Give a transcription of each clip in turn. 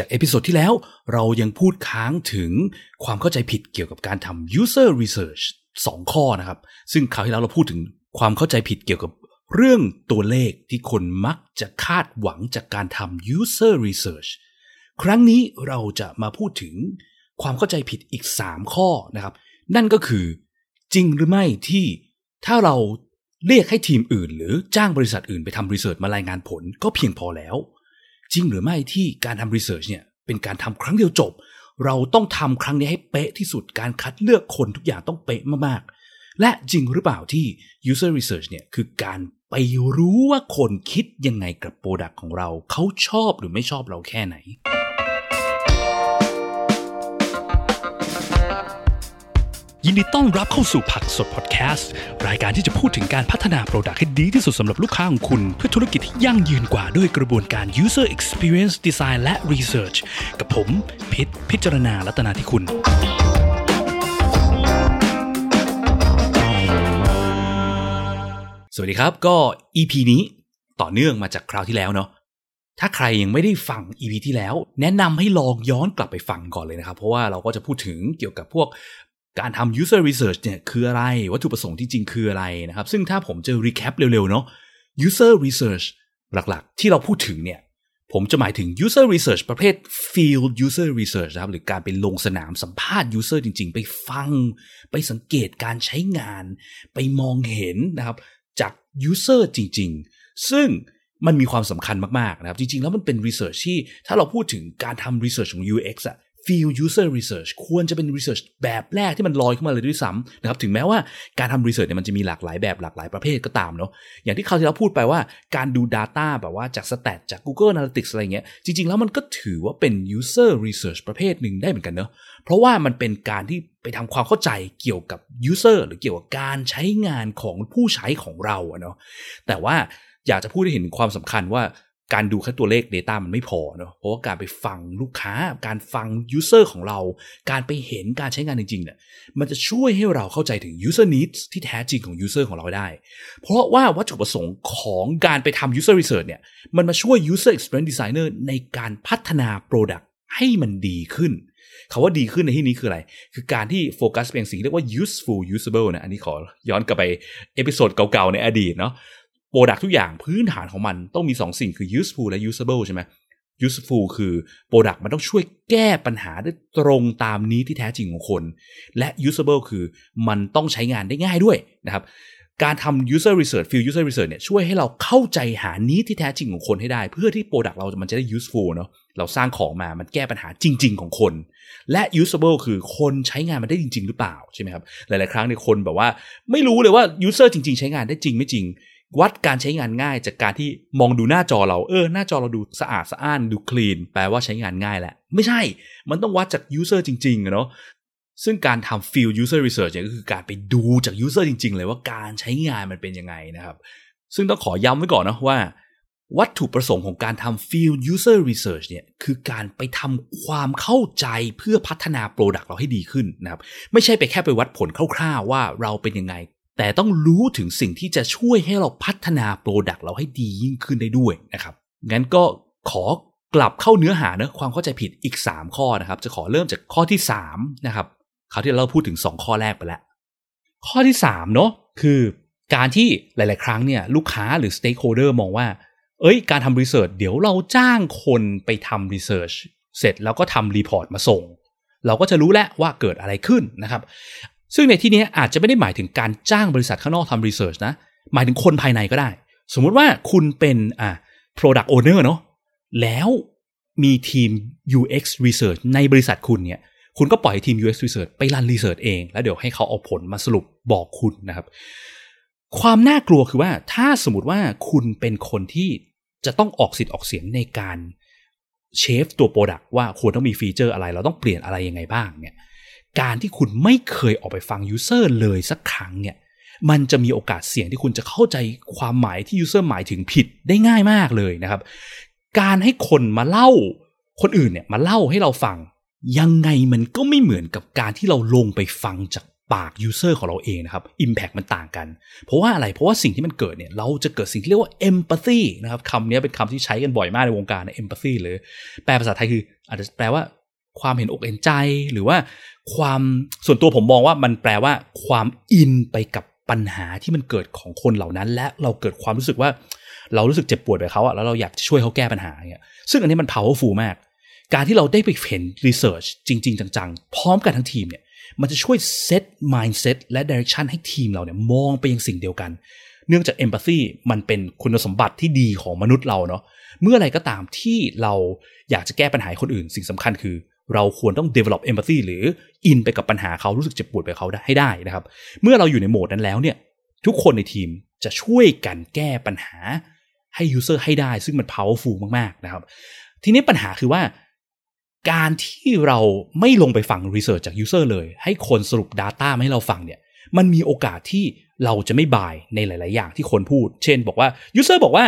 จาก episode ที่แล้วเรายังพูดค้างถึงความเข้าใจผิดเกี่ยวกับการทำ user research 2 ข้อนะครับ ซึ่งคราวที่แล้วเราพูดถึงความเข้าใจผิดเกี่ยวกับเรื่องตัวเลขที่คนมักจะคาดหวังจากการทำ user research ครั้งนี้เราจะมาพูดถึงความเข้าใจผิดอีก 3 ข้อนะครับ นั่นก็คือจริงหรือไม่ที่ถ้าเราเรียกให้ทีมอื่น หรือจ้างบริษัทอื่นไปทำ research มารายงานผลก็เพียงพอแล้ว จริงหรือไม่ที่การทำ research เนี่ยเป็นการทำครั้งเดียวจบ เราต้องทำครั้งนี้ให้เป๊ะที่สุดการคัดเลือกคนทุกอย่างต้องเป๊ะมากๆ และจริงหรือเปล่าที่ user research เนี่ยคือการไปรู้ว่าคนคิดยังไงกับ product ของเรา เขาชอบหรือไม่ชอบเราแค่ไหน ยินดีต้อนรับเข้าสู่ผักสดพอดแคสต์ รายการที่จะพูดถึงการพัฒนา product ให้ดีที่สุดสำหรับลูกค้าของคุณ เพื่อธุรกิจที่ยั่งยืนกว่าด้วยกระบวนการ user experience design และ research กับผม พิษพิจารณาลัตนาที่คุณสวัสดีครับก็ EP นี้ต่อเนื่องมาจากคราวที่แล้วเนาะถ้าใครยังไม่ได้ฟัง EP ที่แล้ว แนะนำให้ลองย้อนกลับไปฟังก่อนเลยนะครับ เพราะว่าเราก็จะพูดถึงเกี่ยวกับพวก การทำ user research เนี่ยคืออะไร วัตถุประสงค์ที่จริงคืออะไรนะครับ ซึ่งถ้าผมจะ recap เร็วๆ เนาะ user research หลักๆ ที่เราพูดถึงเนี่ย ผมจะหมายถึง user research ประเภท field user research นะครับ หรือการไปลงสนามสัมภาษณ์ user จริง ๆ ไปฟัง ไปสังเกตการใช้งาน ไปมองเห็นนะครับ จาก user จริง ๆ ซึ่งมันมีความสำคัญมาก ๆ นะครับ จริง ๆ แล้วมันเป็น research ที่ถ้าเราพูดถึงการทำ research ของ UX อะ field user research ควรจะเป็น research แบบแรกที่มันลอยขึ้นมาเลยด้วยซ้ำนะครับถึงแม้ว่าการทำ research เนี่ยมันจะมีหลากหลายแบบหลากหลายประเภทก็ตามเนาะอย่างที่คราวที่เราพูดไปว่าการดู Data แบบว่าจาก stat จาก Google Analytics อะไรเงี้ยจริง ๆ แล้วมันก็ถือว่าเป็น user research ประเภทหนึ่งได้เหมือนกันเนาะเพราะว่ามันเป็นการที่ไปทำความเข้าใจเกี่ยวกับ user หรือเกี่ยวกับการใช้งานของผู้ใช้ของเราเนาะแต่ว่าอยากจะพูดให้เห็นความสำคัญว่า การดูแค่ตัวเลข Data มันไม่พอเนาะเพราะว่าการไปฟังลูกค้า การฟัง User ของเรา การไปเห็นการใช้งานจริงๆเนี่ยมันจะช่วยให้เราเข้าใจถึง User Needs ที่แท้จริงของ User ของเราได้ เพราะว่าวัตถุประสงค์ของการไปทำ User Research เนี่ยมันมาช่วย User Experience Designer ในการพัฒนา Product ให้มันดีขึ้นคำว่าดีขึ้นในที่นี้คืออะไร คือการที่โฟกัสเป็นสิ่งเรียกว่า useful usable นะ อันนี้ขอย้อนกลับไป episode เก่าๆในอดีตเนาะ product ทุกอย่างพื้นฐานของมันต้องมี 2 สิ่งคือ useful และ usable ใช่ไหม useful คือโปรดักมันต้องช่วยแก้ปัญหาได้ตรงตามนี้ที่แท้จริงของคน และ usable คือมันต้องใช้งานได้ง่ายด้วยนะครับการทำ user research field user research เนี่ยช่วยให้เราเข้าใจหานี้ที่แท้จริงของคนให้ได้ เพื่อที่โปรดักเรามันจะได้ useful เนาะเราสร้างของมามันแก้ปัญหาจริง ๆ ของคน และ usable คือคนใช้งานมันได้จริง ๆ หรือเปล่าใช่ไหมครับหลาย ๆ ครั้งในคนแบบว่า ไม่รู้เลยว่า user จริง ๆ ใช้งานได้จริงไม่จริง วัดการใช้งานง่ายจากการที่มองดูหน้าจอเราเออหน้าจอเราดูสะอาดสะอ้านดู clean แปลว่าใช้งานง่ายแหละ ไม่ใช่ มันต้องวัดจาก user จริงๆเนาะซึ่งการทำ field user research เนี่ยก็คือการไปดูจาก user จริง ๆ เลยว่าการใช้งานมันเป็นยังไงนะครับ ซึ่งต้องขอย้ำไว้ก่อนนะว่า วัตถุประสงค์ของการทำ field user research เนี่ยคือการไปทำความเข้าใจเพื่อพัฒนา product เราให้ดีขึ้นนะครับ ไม่ใช่ไปแค่ไปวัดผลคร่าวๆว่าเราเป็นยังไง แต่ต้องรู้ถึงสิ่งที่จะช่วยให้เราพัฒนา product เราให้ดียิ่งขึ้นได้ด้วยนะครับ งั้นก็ขอกลับเข้าเนื้อหาเนะความเข้าใจผิดอีก 3 ข้อนะครับ จะขอเริ่มจากข้อที่3นะครับคราวที่เราพูดถึง 2 ข้อแรกไปแล้ว ข้อที่3เนาะคือการที่หลาย ๆ ครั้งเนี่ยลูกค้าหรือ stakeholder มองว่า เอ้ย การทำ research เดี๋ยวเราจ้างคนไปทำ research เสร็จแล้วก็ทำ report มาส่ง เราก็จะรู้แล้วว่าเกิดอะไรขึ้นนะครับ ซึ่งในที่นี้อาจจะไม่ได้หมายถึงการจ้างบริษัทข้างนอกทำรีเสิร์ชนะ หมายถึงคนภายในก็ได้ สมมุติว่าคุณเป็นอ่า product owner เนาะแล้วมีทีม UX research ในบริษัทคุณเนี่ย คุณก็ปล่อยทีม UX research ไปรันรีเสิร์ชเอง แล้วเดี๋ยวให้เขาเอาผลมาสรุปบอกคุณนะครับ ความน่ากลัวคือว่าถ้าสมมติว่าคุณเป็นคนที่จะต้องออกสิทธิ์ออกเสียงในการshape ตัว product ว่าควรต้องมี feature อะไร เราต้องเปลี่ยนอะไรยังไงบ้างเนี่ย การที่คุณไม่เคยออกไปฟัง user เลยสักครั้งเนี่ยมันจะมีโอกาสเสี่ยงที่คุณจะเข้าใจความหมายที่ user หมายถึงผิดได้ง่ายมากเลยนะครับ การให้คนมาเล่า คนอื่นเนี่ยมาเล่าให้เราฟัง ยังไงมันก็ไม่เหมือนกับการที่เราลงไปฟังจากปาก user ของเราเองนะครับ impact มันต่างกัน เพราะว่าอะไร เพราะว่าสิ่งที่มันเกิดเนี่ย เราจะเกิดสิ่งที่เรียกว่า empathy นะครับคำนี้เป็นคำที่ใช้กันบ่อยมากในวงการนะ empathy หรือแปลภาษาไทยคืออาจจะแปลว่า ความเห็นอกเห็นใจ หรือว่าความส่วนตัวผมมองว่ามันแปลว่า ความอินไปกับปัญหาที่มันเกิดของคนเหล่านั้น และเราเกิดความรู้สึกว่า เรารู้สึกเจ็บปวดไปเขาอะแล้วเราอยากช่วยเขาแก้ปัญหาเนี่ยซึ่งอันนี้มัน powerful มาก การที่เราได้ไปเห็น research จริง ๆ จังๆ พร้อมกันทั้งทีมเนี่ยมันจะช่วย set mindset และ direction ให้ทีมเราเนี่ยมองไปยังสิ่งเดียวกัน เนื่องจาก empathy มันเป็นคุณสมบัติที่ดีของมนุษย์เราเนาะเมื่อไรก็ตามที่เราอยากจะแก้ปัญหาคนอื่น สิ่งสำคัญคือ เราควรต้อง develop empathy หรืออินไปกับปัญหาเขารู้สึกเจ็บปวดไปเขาให้ได้นะครับ เมื่อเราอยู่ในโหมดนั้นแล้วเนี่ย ทุกคนในทีมจะช่วยกันแก้ปัญหาให้ user ให้ได้ ซึ่งมัน powerful มากๆนะครับ ทีนี้ปัญหาคือว่า การที่เราไม่ลงไปฟังรีเสิร์ชจากยูเซอร์เลย ให้คนสรุป Data มาให้เราฟังเนี่ย มันมีโอกาสที่เราจะไม่ buy ในหลาย ๆ อย่างที่คนพูด เช่น บอกว่า user บอกว่า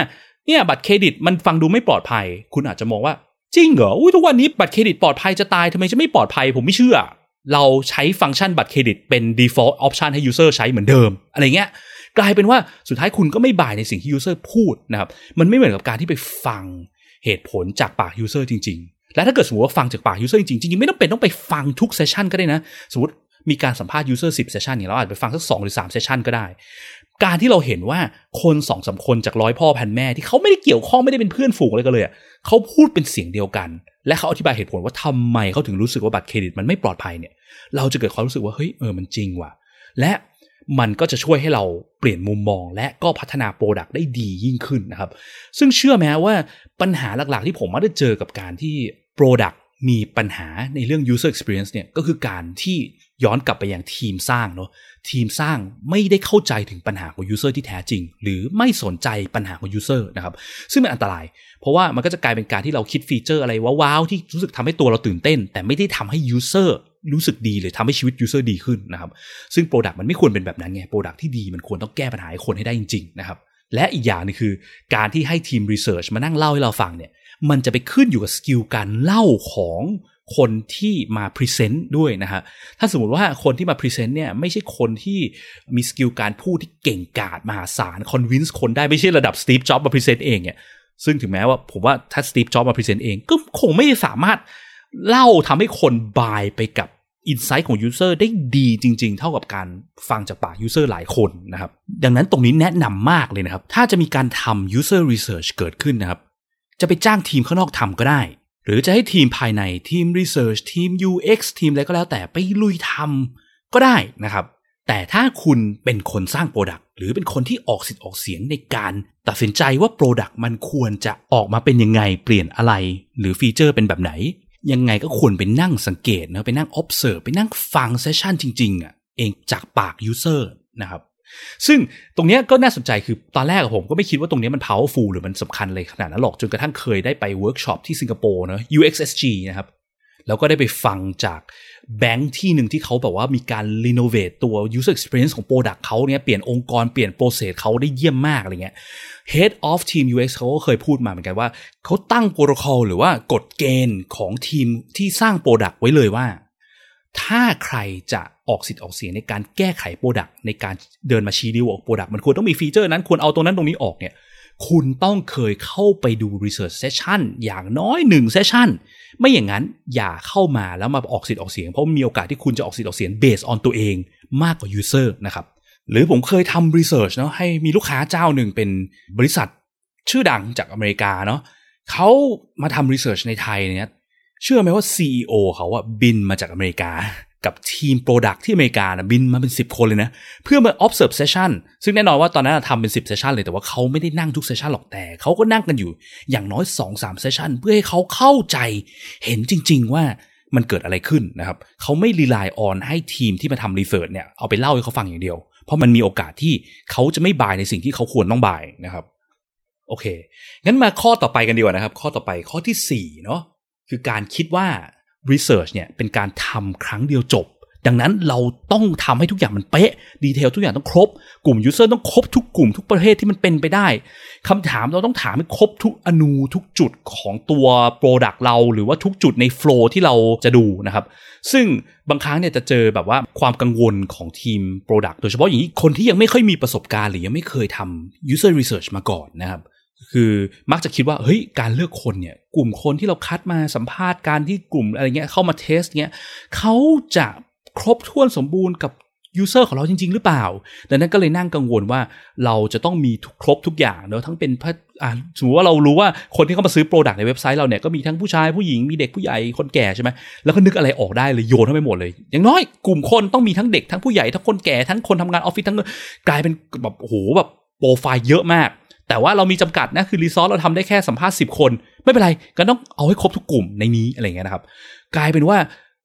เนี่ยบัตรเครดิตมันฟังดูไม่ปลอดภัย คุณอาจจะมองว่า จริงเหรอ อุ้ยทุกวันนี้บัตรเครดิตปลอดภัยจะตายทำไมจะไม่ปลอดภัยผมไม่เชื่อ เราใช้ฟังก์ชันบัตรเครดิตเป็น default option ให้ user ใช้เหมือนเดิม อะไรเงี้ย กลายเป็นว่าสุดท้ายคุณก็ไม่ buy ในสิ่งที่ user พูดนะครับ มันไม่เหมือนกับการที่ไปฟังเหตุผลจากปาก user จริง ๆ และถ้าเกิดสมมติว่าฟังจากปาก user จริงจริงๆไม่ต้องเป็นต้องไปฟังทุก session ก็ได้นะ สมมติมีการสัมภาษณ์ user สิบ session เนี่ยเราอาจไปฟังสักสองหรือสาม session ก็ได้ การที่เราเห็นว่าคนสองสามคนจากร้อยพ่อพันแม่ที่เขาไม่ได้เกี่ยวข้องไม่ได้เป็นเพื่อนฝูงอะไรกันเลยเขาพูดเป็นเสียงเดียวกัน และเขาอธิบายเหตุผลว่าทำไมเขาถึงรู้สึกว่าบัตรเครดิตมันไม่ปลอดภัยเนี่ยเราจะเกิดความรู้สึกว่าเฮ้ยเออมันจริงว่ะ และมันก็จะช่วยให้เราเปลี่ยนมุมมอง และก็พัฒนา product ได้ดียิ่งขึ้นนะครับ ซึ่งเชื่อไหมว่าปัญหาหลักๆที่ผมมาได้เจอกับการที่ Product มีปัญหาในเรื่อง user experience เนี่ยก็คือการที่ย้อนกลับไปยังทีมสร้างเนาะทีมสร้างไม่ได้เข้าใจถึงปัญหาของ user ที่แท้จริง หรือไม่สนใจปัญหาของ user นะครับซึ่งมันอันตราย เพราะว่ามันก็จะกลายเป็นการที่เราคิดฟีเจอร์อะไรว้าวๆที่รู้สึกทำให้ตัวเราตื่นเต้น แต่ไม่ได้ทำให้ user รู้สึกดีหรือทำให้ชีวิต user ดีขึ้นนะครับซึ่ง Product มันไม่ควรเป็นแบบนั้นไง Product ที่ดีมันควรต้องแก้ปัญหาให้คนให้ได้จริงๆนะครับและอีกอย่างนึงคือ การที่ให้ทีม Research มานั่งเล่าให้เราฟังเนี่ย มันจะไปขึ้นอยู่กับ skill การเล่าของคนที่มา present ด้วยนะฮะ ถ้าสมมติว่าคนที่มา present เนี่ยไม่ใช่คนที่มี skill การพูดที่เก่งกาจมหาศาล convince คนได้ไม่ใช่ระดับสตีฟจ็อบมา present เองเนี่ย ซึ่งถึงแม้ว่าผมว่าถ้าสตีฟจ็อบมา present เองก็คงไม่สามารถเล่าทำให้คน buy ไปกับ insight ของ user ได้ดีจริง ๆ เท่ากับการฟังจากปาก user หลายคนนะครับ ดังนั้นตรงนี้แนะนำมากเลยนะครับ ถ้าจะมีการทำ user research เกิดขึ้นนะครับ จะไปจ้างทีมข้างนอกทำก็ได้ หรือจะให้ทีมภายในทีม Research ทีม UX ทีมอะไรก็แล้วแต่ไปลุยทำก็ได้นะครับ แต่ถ้าคุณเป็นคนสร้าง product หรือเป็นคนที่ออกสิทธิ์ออกเสียงในการตัดสินใจว่า product มันควรจะออกมาเป็นยังไงเปลี่ยนอะไร หรือ feature เป็นแบบไหน ยังไงก็ควรไปนั่งสังเกตนะไปนั่ง observe ไปนั่งฟัง session จริงๆอะเองจากปาก user นะครับ ซึ่งตรงนี้ก็น่าสนใจคือตอนแรกผมก็ไม่คิดว่าตรงนี้มัน powerful หรือมันสำคัญเลยขนาดนั้นหรอกจนกระทั่งเคยได้ไปเวิร์กช็อปที่สิงคโปร์นะ UXSG นะครับ แล้วก็ได้ไปฟังจากแบงค์ที่หนึ่งที่เขาแบบว่ามีการ renovate ตัว user experience ของ product เขาเนี่ยเปลี่ยนองค์กรเปลี่ยน process เขาได้เยี่ยมมากอะไรเงี้ย head of team UX เขาก็เคยพูดมาเหมือนกันว่า เขาตั้งโปรโตคอลหรือว่ากฎเกณฑ์ของทีมที่สร้าง product ไว้เลยว่า ถ้าใครจะ ออกสิทธิ์ออกเสียงในการแก้ไข product ในการเดินมาชี้นิ้วออก product มันควรต้องมี feature นั้นควรเอาตรงนั้นตรงนี้ออกเนี่ยคุณต้องเคยเข้าไปดู research session อย่างน้อยหนึ่ง session ไม่อย่างนั้นอย่าเข้ามาแล้วมาออกสิทธิ์ออกเสียง เพราะมีโอกาสที่คุณจะออกสิทธิ์ออกเสียง based on ตัวเองมากกว่า user นะครับ หรือผมเคยทำ research เนาะให้มีลูกค้าเจ้าหนึ่งเป็นบริษัทชื่อดังจากอเมริกาเนาะเขามาทำ research ในไทยเนี่ยเชื่อไหมว่า CEO เขาอะบินมาจากอเมริกา กับทีม product ที่อเมริกานะบินมาเป็น 10 คนเลยนะ เพื่อมา observe session ซึ่งแน่นอนว่าตอนนั้นทำเป็น 10 session เลยแต่ว่าเขาไม่ได้นั่งทุก session หรอกแต่เขาก็นั่งกันอยู่อย่างน้อย 2-3 session เพื่อให้เขาเข้าใจเห็นจริง ๆ ว่ามันเกิดอะไรขึ้นนะครับเขาไม่ rely on ให้ทีมที่มาทำ research เนี่ยเอาไปเล่าให้เขาฟังอย่างเดียว เพราะมันมีโอกาสที่เขาจะไม่ buy ในสิ่งที่เขาควรต้อง buy นะครับ โอเค งั้นมาข้อต่อไปกันดีกว่านะครับ ข้อต่อไปข้อที่4เนาะคือการคิดว่า research เนี่ยเป็นการทำครั้งเดียวจบ ดังนั้นเราต้องทำให้ทุกอย่างมันเป๊ะ detail ทุกอย่างต้องครบ กลุ่ม user ต้องครบทุกกลุ่มทุกประเภทที่มันเป็นไปได้คำถามเราต้องถามให้ครบทุกอณูทุกจุดของตัว product เรา หรือว่าทุกจุดใน flow ที่เราจะดูนะครับ ซึ่งบางครั้งเนี่ยจะเจอแบบว่าความกังวลของทีม Product โดยเฉพาะอย่างนี้คนที่ยังไม่ค่อยมีประสบการณ์หรือยังไม่เคยทำ user research มาก่อนนะครับ คือมักจะคิดว่าเฮ้ยการเลือกคนเนี่ยกลุ่มคนที่เราคัดมาสัมภาษณ์การที่กลุ่มอะไรเงี้ยเข้ามา test เงี้ยเขาจะครบถ้วนสมบูรณ์กับ user ของเราจริง ๆ หรือเปล่า ดังนั้นก็เลยนั่งกังวลว่าเราจะต้องมีครบทุกอย่างเนอะทั้งเป็นอ่าสมมติว่าเรารู้ว่าคนที่เข้ามาซื้อ product ในเว็บไซต์เราเนี่ยก็มีทั้งผู้ชายผู้หญิงมีเด็กผู้ใหญ่คนแก่ใช่ไหมแล้วก็นึกอะไรออกได้เลยโยนเข้าไปหมดเลย อย่างน้อยกลุ่มคนต้องมีทั้งเด็กทั้งผู้ใหญ่ทั้งคนแก่ทั้งคนทำงานออฟฟิศทั้งกลายเป็นแบบโอ้โหแบบโปรไฟล์เยอะมาก แต่ว่าเรามีจำกัดนะคือ resource เราทำได้แค่สัมภาษณ์สิบคน ไม่เป็นไรก็ต้องเอาให้ครบทุกกลุ่มในนี้อะไรเงี้ยนะครับ กลายเป็นว่า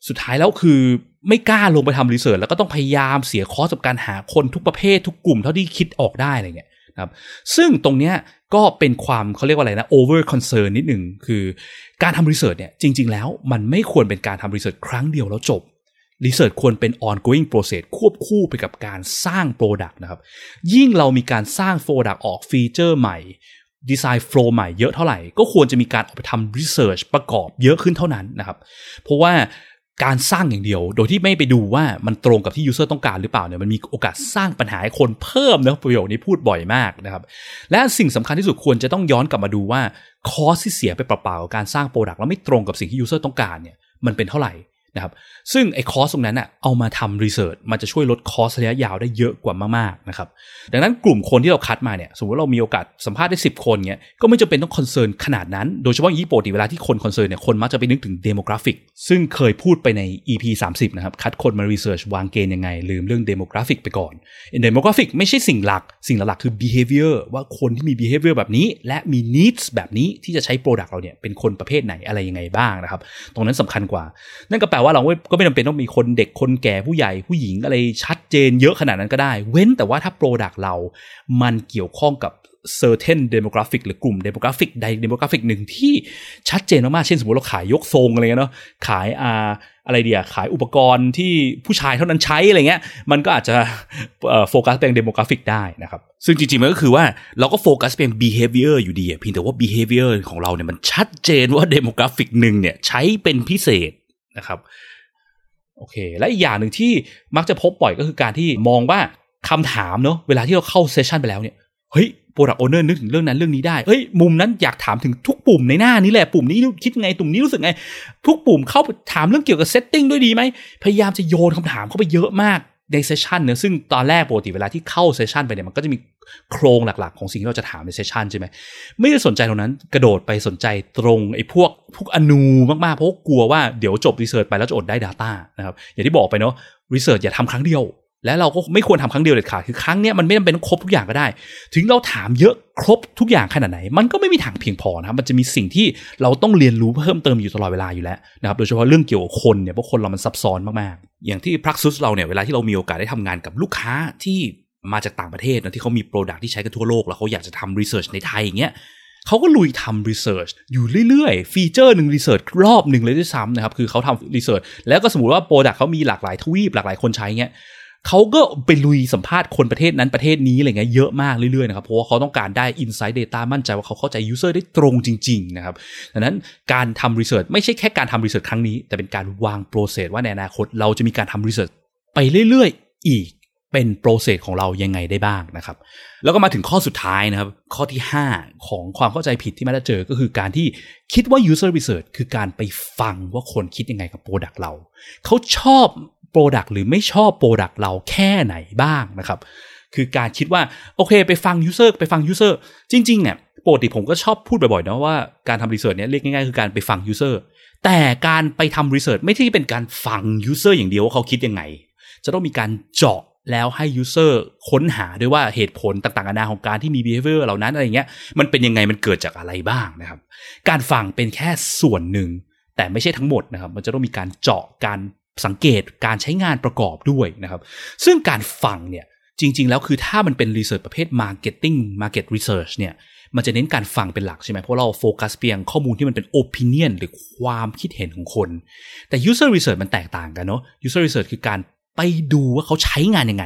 สุดท้ายแล้วคือไม่กล้าลงไปทำ research แล้วก็ต้องพยายามเสีย cost กับการหาคนทุกประเภททุกกลุ่มเท่าที่คิดออกได้อะไรเงี้ยครับซึ่งตรงเนี้ยก็เป็นความเขาเรียกว่าอะไรนะ over concern นิดหนึ่งคือการทำ research เนี่ยจริง ๆ แล้วมันไม่ควรเป็นการทำ research ครั้งเดียวแล้วจบ research ควรเป็น ongoing process ควบคู่ไปกับการสร้าง Product นะครับ ยิ่งเรามีการสร้าง Product ออก feature ใหม่ดีไซน์ flow ใหม่เยอะเท่าไหร่ ก็ควรจะมีการออกไปทำ research ประกอบเยอะขึ้นเท่านั้นนะครับ เพราะว่าการสร้างอย่างเดียว โดยที่ไม่ไปดูว่ามันตรงกับที่ user ต้องการหรือเปล่าเนี่ยมันมีโอกาสสร้างปัญหาให้คนเพิ่มนะประโยคนี้พูดบ่อยมากนะครับ และสิ่งสำคัญที่สุดควรจะต้องย้อนกลับมาดูว่า cost ที่เสียไปเปล่าๆกับการสร้าง product แล้วไม่ตรงกับสิ่งที่ user ต้องการเนี่ยมันเป็นเท่าไหร่นะครับ ซึ่งไอ้ cost ตรงนั้นอะเอามาทำ research มันจะช่วยลด cost ระยะยาวได้เยอะกว่ามากๆนะครับดังนั้นกลุ่มคนที่เราคัดมาเนี่ยสมมติเรามีโอกาสสัมภาษณ์ได้ 10 คนเนี่ยก็ไม่จำเป็นต้อง concern ขนาดนั้น โดยเฉพาะยิ่งปกติเวลาที่คน concern เนี่ยคนมักจะไปนึกถึง demographic ซึ่งเคยพูดไปใน EP 30นะครับคัดคนมา research วางเกณฑ์ยังไง ลืมเรื่อง demographic ไปก่อนdemographic ไม่ใช่สิ่งหลัก สิ่งหลักคือ behavior ว่าคนที่มี behavior แบบนี้ และมี needs แบบนี้ที่จะใช้ product เราเนี่ยเป็นคนประเภทไหนอะไรยังไงบ้างนะครับตรงนั้นสำคัญกว่า นั่นก็แปลว่าเราก็ไม่จำเป็นต้องมีคนเด็กคนแก่ผู้ใหญ่ผู้หญิงอะไรชัดเจนเยอะขนาดนั้นก็ได้ เว้นแต่ว่าถ้า product เรา มันเกี่ยวข้องกับ certain demographic หรือกลุ่ม demographic ใด demographic หนึ่งที่ชัดเจนมากๆ เช่นสมมติเราขายยกทรงอะไรเงี้ยเนาะขายอาอะไรเดียขายอุปกรณ์ที่ผู้ชายเท่านั้นใช้อะไรเงี้ย มันก็อาจจะโฟกัสเป็น demographic ได้นะครับ ซึ่งจริงๆ มันก็คือว่าเราก็โฟกัสเป็น behavior อยู่ดีเพียงแต่ว่า behavior ของเราเนี่ยมันชัดเจนว่า demographic หนึ่งเนี่ยใช้เป็นพิเศษนะครับ โอเค และอีกอย่างหนึ่งที่มักจะพบบ่อยก็คือการที่มองว่าคำถามเนาะเวลาที่เราเข้า session ไปแล้วเนี่ยเฮ้ย product owner นึกถึงเรื่องนั้นเรื่องนี้ได้เฮ้ยมุมนั้นอยากถามถึงทุกปุ่มในหน้านี้แหละปุ่มนี้คิดไงปุ่มนี้รู้สึกไงทุกปุ่มเข้าถามเรื่องเกี่ยวกับ setting ด้วยดีไหมพยายามจะโยนคำถามเข้าไปเยอะมาก ใน session เนอะซึ่งตอนแรกปกติเวลาที่เข้า session ไปเนี่ยมันก็จะมีโครงหลักๆ ของสิ่งที่เราจะถามใน session ใช่ไหมไม่ได้สนใจตรงนั้นกระโดดไปสนใจตรงไอ้พวกพวกอณูมากๆ เพราะกลัวว่าเดี๋ยวจบ research ไปแล้วจะอดได้ Data นะครับอย่างที่บอกไปเนาะ research อย่าทำครั้งเดียว และเราก็ไม่ควรทำครั้งเดียวเด็ดขาดคือครั้งเนี้ยมันไม่จำเป็นต้องครบทุกอย่างก็ได้ ถึงเราถามเยอะครบทุกอย่างขนาดไหน มันก็ไม่มีทางเพียงพอนะครับมันจะมีสิ่งที่เราต้องเรียนรู้เพิ่มเติมอยู่ตลอดเวลาอยู่แล้วนะครับโดยเฉพาะเรื่องเกี่ยวกับคนเนี่ยเพราะคนเรามันซับซ้อนมากๆ อย่างที่พรักซุสเราเนี่ยเวลาที่เรามีโอกาสได้ทำงานกับลูกค้าที่มาจากต่างประเทศนะที่เขามี product ที่ใช้กันทั่วโลกแล้วเขาอยากจะทำ research ในไทยอย่างเงี้ยเขาก็ลุยทำ research อยู่เรื่อยๆ feature หนึ่ง research รอบหนึ่งเลยด้วยซ้ำนะครับ คือเขาทำ research แล้วก็สมมติว่า product เขามีหลากหลายทวีปหลากหลายคนใช้เงี้ย เขาก็ไปลุยสัมภาษณ์คนประเทศนั้นประเทศนี้อะไรเงี้ยเยอะมากเรื่อยๆนะครับเพราะว่าเขาต้องการได้ Insight Data มั่นใจว่าเขาเข้าใจ User ได้ตรงจริง ๆ นะครับดังนั้นการทำ research ไม่ใช่แค่การทำ research ครั้งนี้ แต่เป็นการวาง process ว่าในอนาคตเราจะมีการทำ research ไปเรื่อยๆ อีกเป็น process ของเรายังไงได้บ้างนะครับ แล้วก็มาถึงข้อสุดท้ายนะครับ ข้อที่ 5 ของความเข้าใจผิดที่มักได้เจอก็คือการที่คิดว่า user research คือการไปฟังว่าคนคิดยังไงกับ product เรา เขาชอบ product หรือไม่ชอบ product เราแค่ไหนบ้างนะครับ คือการคิดว่าโอเค ไปฟัง user ไปฟัง user จริงๆเนี่ยปกติผมก็ชอบพูดบ่อยๆนะว่าการทำ research เนี่ยเรียกง่ายๆคือการไปฟัง user แต่การไปทำ research ไม่ใช่เป็นการฟัง user อร์อย่างเดียวว่าเขาคิดยังไง จะต้องมีการเจาะแล้วให้ user ค้นหาด้วยว่าเหตุผลต่างๆนานาของการที่มี behavior เหล่านั้นอะไรเงี้ยมันเป็นยังไงมันเกิดจากอะไรบ้างนะครับ การฟังเป็นแค่ส่วนหนึ่ง แต่ไม่ใช่ทั้งหมดนะครับ มันจะต้องมีการเจาะการ สังเกตการใช้งานประกอบด้วยนะครับ ซึ่งการฟังเนี่ยจริง ๆ แล้วคือถ้ามันเป็นรีเสิร์ชประเภท marketing market research เนี่ยมันจะเน้นการฟังเป็นหลักใช่ไหมเพราะเราโฟกัสเพียงข้อมูลที่มันเป็น opinion หรือความคิดเห็นของคน แต่ user research มันแตกต่างกันเนาะ user research คือการไปดูว่าเขาใช้งานยังไง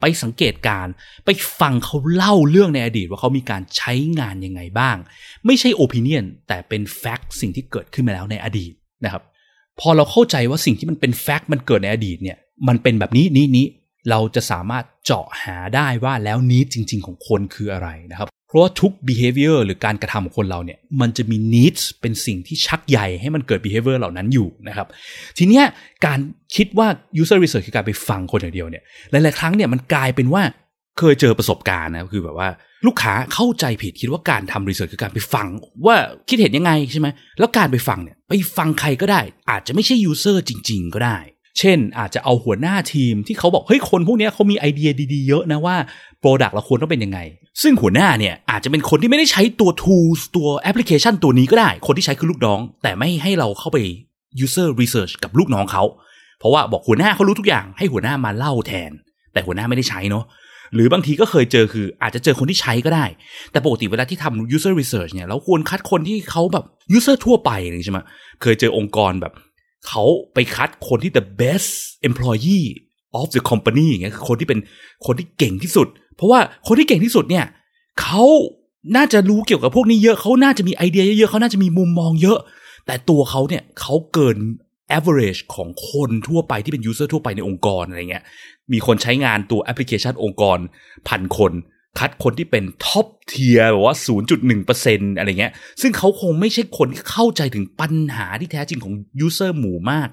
ไปสังเกตการ ไปฟังเขาเล่าเรื่องในอดีตว่าเขามีการใช้งานยังไงบ้าง ไม่ใช่ opinion แต่เป็น fact สิ่งที่เกิดขึ้นมาแล้วในอดีตนะครับ พอเราเข้าใจว่าสิ่งที่มันเป็น fact มันเกิดในอดีตเนี่ย มันเป็นแบบนี้นี้นี้เราจะสามารถเจาะหาได้ว่าแล้วนี้จริง ๆ ของคนคืออะไรนะครับ เพราะว่าทุก behavior หรือการกระทำของคนเราเนี่ย มันจะมี needs เป็นสิ่งที่ชักใหญ่ให้มันเกิด behavior เหล่านั้นอยู่นะครับ ทีเนี้ยการคิดว่า user research คือการไปฟังคนอย่างเดียวเนี่ย หลาย ๆ ครั้งเนี่ยมันกลายเป็นว่าเคยเจอประสบการณ์นะคือแบบว่า ลูกค้าเข้าใจผิดคิดว่าการทำรีเสิร์ชคือการไปฟังว่าคิดเห็นยังไงใช่ไหมแล้วการไปฟังเนี่ยไปฟังใครก็ได้ อาจจะไม่ใช่ user จริง ๆ ก็ได้ เช่น อาจจะเอาหัวหน้าทีมที่เขาบอกเฮ้ยคนพวกนี้เขามีไอเดียดีๆเยอะนะว่า product เราควรต้องเป็นยังไง ซึ่งหัวหน้าเนี่ยอาจจะเป็นคนที่ไม่ได้ใช้ตัว tools ตัวแอปพลิเคชันตัวนี้ก็ได้ คนที่ใช้คือลูกน้อง แต่ไม่ให้เราเข้าไป user research กับลูกน้องเขา เพราะว่าบอกหัวหน้าเขารู้ทุกอย่างให้หัวหน้ามาเล่าแทน แต่หัวหน้าไม่ได้ใช้เนาะ หรือบางทีก็เคยเจอคืออาจจะเจอคนที่ใช้ก็ได้ แต่ปกติเวลาที่ทำ user research เนี่ยเราควรคัดคนที่เขาแบบ user ทั่วไปเลยใช่ไหมเคยเจอองค์กรแบบเขาไปคัดคนที่ the best employee of the company อย่างเงี้ยคือคนที่เป็นคนที่เก่งที่สุด เพราะว่าคนที่เก่งที่สุดเนี่ยเขาน่าจะรู้เกี่ยวกับพวกนี้เยอะเขาน่าจะมีไอเดียเยอะๆเขาน่าจะมีมุมมองเยอะ แต่ตัวเขาเนี่ยเขาเกิน average ของคนทั่วไปที่เป็น user ทั่วไปในองค์กรอะไรเงี้ย มีคนใช้งานตัวแอปพลิเคชันองค์กรพันคน คัดคนที่เป็น top tier แบบว่า 0.1%อะไรเงี้ย ซึ่งเขาคงไม่ใช่คนที่เข้าใจถึงปัญหาที่แท้จริงของ user หมู่มาก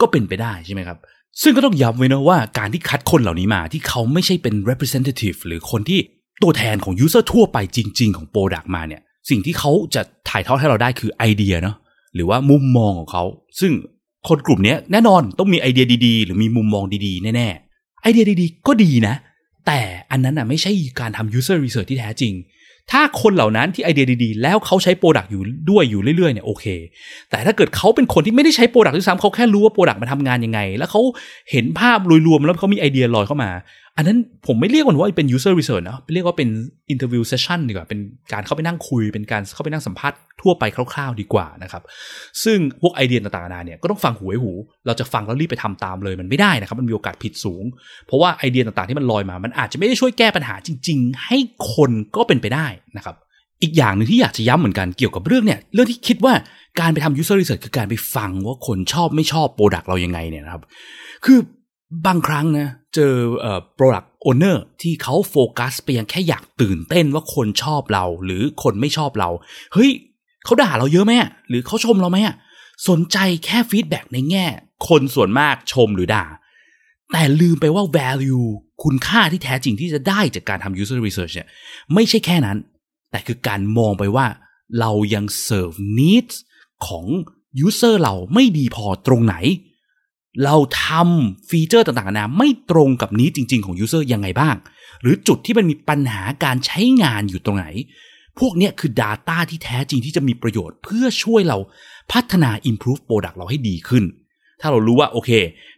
ก็เป็นไปได้ใช่ไหมครับซึ่งก็ต้องย้ำไว้นะว่าการที่คัดคนเหล่านี้มาที่เขาไม่ใช่เป็น representative หรือคนที่ตัวแทนของ user ทั่วไปจริง ๆ ของ Product มาเนี่ย สิ่งที่เขาจะถ่ายทอดให้เราได้คือไอเดียเนาะหรือว่ามุมมองของเขา ซึ่ง คนกลุ่มนี้แน่นอนต้องมีไอเดียดีๆ หรือมีมุมมองดีๆ แน่ๆ ไอเดียดีๆ ก็ดีนะ แต่อันนั้นอะไม่ใช่การทำ user research ที่แท้จริง ถ้าคนเหล่านั้นที่ไอเดียดีๆ แล้วเขาใช้ product อยู่ด้วยอยู่เรื่อยๆเนี่ยโอเค แต่ถ้าเกิดเขาเป็นคนที่ไม่ได้ใช้ product ด้วยซ้ำเขาแค่รู้ว่า product มันทำงานยังไง แล้วเขาเห็นภาพรวมๆแล้วเขามีไอเดียลอยเข้ามา อันนั้นผมไม่เรียกมันว่าเป็น user research นะเรียกว่าเป็น interview session ดีกว่า เป็นการเข้าไปนั่งคุย เป็นการเข้าไปนั่งสัมภาษณ์ทั่วไปคร่าวๆดีกว่านะครับ ซึ่งพวกไอเดียต่างๆนานาเนี่ยก็ต้องฟังหูไว้หู เราจะฟังแล้วรีบไปทำตามเลยมันไม่ได้นะครับ มันมีโอกาสผิดสูง เพราะว่าไอเดียต่างๆที่มันลอยมา มันอาจจะไม่ได้ช่วยแก้ปัญหาจริง ๆ ให้คนก็เป็นไปได้นะครับอีกอย่างหนึ่งที่อยากจะย้ำเหมือนกันเกี่ยวกับเรื่องเนี่ยเรื่องที่คิดว่าการไปทำ user research คือการไปฟังว่าคนชอบไม่ชอบ product เรายังไงเนี่ยนะครับ คือ บางครั้งนะเจอเอ่อ product owner ที่เขาโฟกัสไปยังแค่อยากตื่นเต้นว่าคนชอบเรา หรือคนไม่ชอบเรา เฮ้ยเขาด่าเราเยอะไหมหรือเขาชมเราไหมสนใจแค่ฟีดแบ็ในแง่ คนส่วนมากชมหรือด่า แต่ลืมไปว่า value คุณค่าที่แท้จริงที่จะได้จากการทำ user research เนี่ยไม่ใช่แค่นั้น แต่คือการมองไปว่าเรายัง serve needs ของ user เราไม่ดีพอตรงไหน เราทำฟีเจอร์ต่างๆนะไม่ตรงกับนี้จริง ๆ ของ user ยังไงบ้าง หรือจุดที่มันมีปัญหาการใช้งานอยู่ตรงไหน พวกเนี้ยคือ Data ที่แท้จริงที่จะมีประโยชน์ เพื่อช่วยเราพัฒนา improve product เราให้ดีขึ้น ถ้าเรารู้ว่าโอเค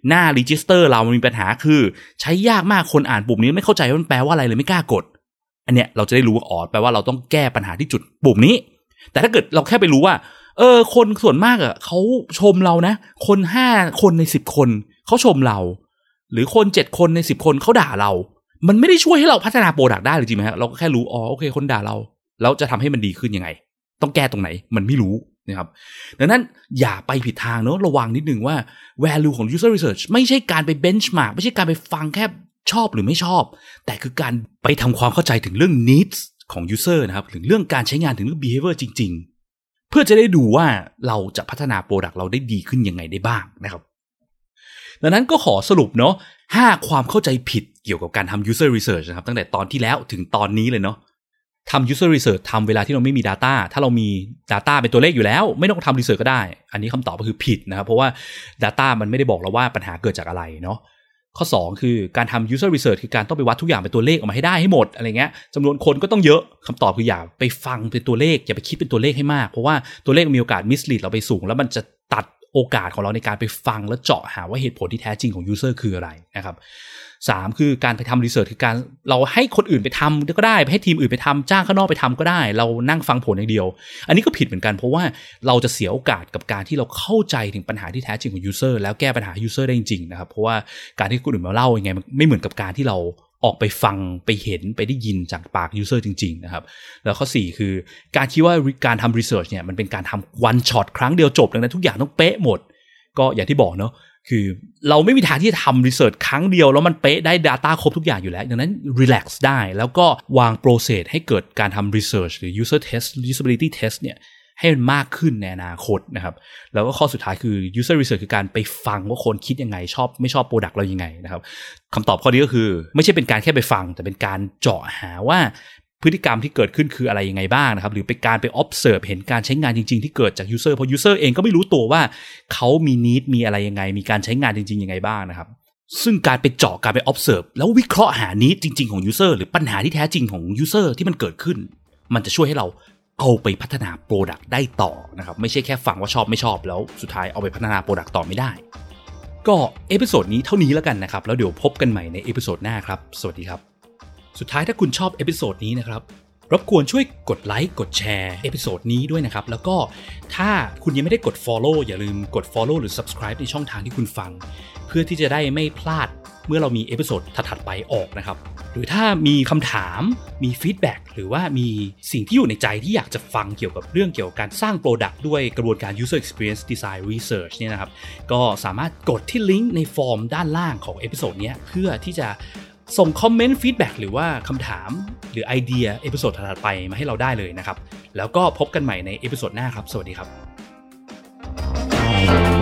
หน้า register เรามันมีปัญหาคือ ใช้ยากมากคนอ่านปุ่มนี้ไม่เข้าใจว่ามันแปลว่าอะไรเลยไม่กล้ากด อันเนี้ยเราจะได้รู้ว่าอ๋อแปลว่าเราต้องแก้ปัญหาที่จุดปุ่มนี้ แต่ถ้าเกิดเราแค่ไปรู้ว่า เออ คนส่วนมากอะเขาชมเรานะ คนห้าคนในสิบคนเขาชมเรา หรือคนเจ็ดคนในสิบคนเขาด่าเรา มันไม่ได้ช่วยให้เราพัฒนาโปรดักได้เลยจริงไหมฮะเราก็แค่รู้อ๋อโอเค คนด่าเราแล้วจะทำให้มันดีขึ้นยังไง ต้องแก้ตรงไหน มันไม่รู้นะครับดังนั้นอย่าไปผิดทางเนอะระวังนิดนึงว่า value ของ user research ไม่ใช่การไป benchmark ไม่ใช่การไปฟังแค่ชอบหรือไม่ชอบ แต่คือการไปทำความเข้าใจถึงเรื่อง needs ของ user นะครับถึงเรื่องการใช้งานถึงเรื่อง behavior จริง พื่อจะได้ดูว่าเราจะพัฒนา product เราได้ดีขึ้นยังไงได้บ้างนะครับ ดังนั้นก็ขอสรุปเนาะห้าความเข้าใจผิดเกี่ยวกับการทำ user research นะครับ ตั้งแต่ตอนที่แล้วถึงตอนนี้เลยเนาะทำ user research ทำเวลาที่เราไม่มี Data ถ้าเรามี Data เป็นตัวเลขอยู่แล้ว ไม่ต้องทำ research ก็ได้ อันนี้คำตอบก็คือผิดนะครับ เพราะว่า Data มันไม่ได้บอกเราว่าปัญหาเกิดจากอะไรเนาะ ข้อ 2 คือการทำ user research คือการต้องไปวัดทุกอย่างเป็นตัวเลขออกมาให้ได้ให้หมดอะไรเงี้ยจำนวนคนก็ต้องเยอะคำตอบคืออย่าไปฟังเป็นตัวเลข อย่าไปคิดเป็นตัวเลขให้มาก เพราะว่าตัวเลขมีโอกาส mislead เราไปสูง แล้วมันจะตัด โอกาสของเราในการไปฟังและเจาะหาว่าเหตุผลที่แท้จริงของ user คืออะไรนะครับสามคือการไปทำ research คือการเราให้คนอื่นไปทำก็ได้ให้ทีมอื่นไปทำจ้างข้างนอกไปทำก็ได้ เรานั่งฟังผลอย่างเดียว อันนี้ก็ผิดเหมือนกันเพราะว่าเราจะเสียโอกาสกับการที่เราเข้าใจถึงปัญหาที่แท้จริงของ user แล้วแก้ปัญหา user ได้จริงๆนะครับเพราะว่าการที่คนอื่นมาเล่ายังไงมันไม่เหมือนกับการที่เรา ออกไปฟังไปเห็นไปได้ยินจากปาก user จริง ๆ นะครับ แล้วข้อ 4 คือการคิดว่าการทำ research เนี่ยมันเป็นการทำ one shot ครั้งเดียวจบดังนั้นทุกอย่างต้องเป๊ะหมด ก็อย่างที่บอกเนาะคือเราไม่มีทางที่จะทำ research ครั้งเดียวแล้วมันเป๊ะได้ Data ครบทุกอย่างอยู่แล้ว ดังนั้น relax ได้แล้วก็วาง process ให้เกิดการทำ research หรือ user test usability test เนี่ย ให้มันมากขึ้นในอนาคตนะครับ แล้วก็ข้อสุดท้ายคือ user research คือการไปฟังว่าคนคิดยังไง ชอบไม่ชอบ product เรายังไงนะครับคำตอบข้อนี้ก็คือ ไม่ใช่เป็นการแค่ไปฟัง แต่เป็นการเจาะหาว่าพฤติกรรมที่เกิดขึ้นคืออะไรยังไงบ้างนะครับ หรือเป็นการไป observe เห็นการใช้งานจริง ๆ ที่เกิดจาก user เพราะ user เองก็ไม่รู้ตัวว่าเขามี need มีอะไรยังไง มีการใช้งานจริง ๆ ยังไงบ้างนะครับซึ่งการไปเจาะการไป observe แล้ววิเคราะห์หา need จริง ๆ ของ user หรือปัญหาที่แท้จริงของ user ที่มันเกิดขึ้น มันจะช่วยให้เรา เอาไปพัฒนา product ได้ต่อนะครับไม่ใช่แค่ฟังว่าชอบไม่ชอบแล้วสุดท้ายเอาไปพัฒนา product ต่อไม่ได้ ก็ episode นี้เท่านี้แล้วกันนะครับ แล้วเดี๋ยวพบกันใหม่ใน episode หน้าครับ สวัสดีครับ สุดท้ายถ้าคุณชอบ episode นี้นะครับรบกวนช่วยกดไลค์กดแชร์ episode นี้ด้วยนะครับ แล้วก็ถ้าคุณยังไม่ได้กด Follow อย่าลืมกด Follow หรือ Subscribe ในช่องทางที่คุณฟัง เพื่อที่จะได้ไม่พลาดเมื่อเรามี episode ถัดๆไปออกนะครับ หรือถ้ามีคำถามมี feedback หรือว่ามีสิ่งที่อยู่ในใจที่อยากจะฟังเกี่ยวกับเรื่องเกี่ยวกับการสร้าง product ด้วยกระบวนการ user experience design research เนี่ยนะครับ ก็สามารถกดที่ลิงก์ในฟอร์มด้านล่างของ episode นี้เพื่อที่จะส่งคอมเมนต์ feedback หรือว่าคำถามหรือไอเดีย episode ถัดไปมาให้เราได้เลยนะครับ แล้วก็พบกันใหม่ใน episode หน้าครับ สวัสดีครับ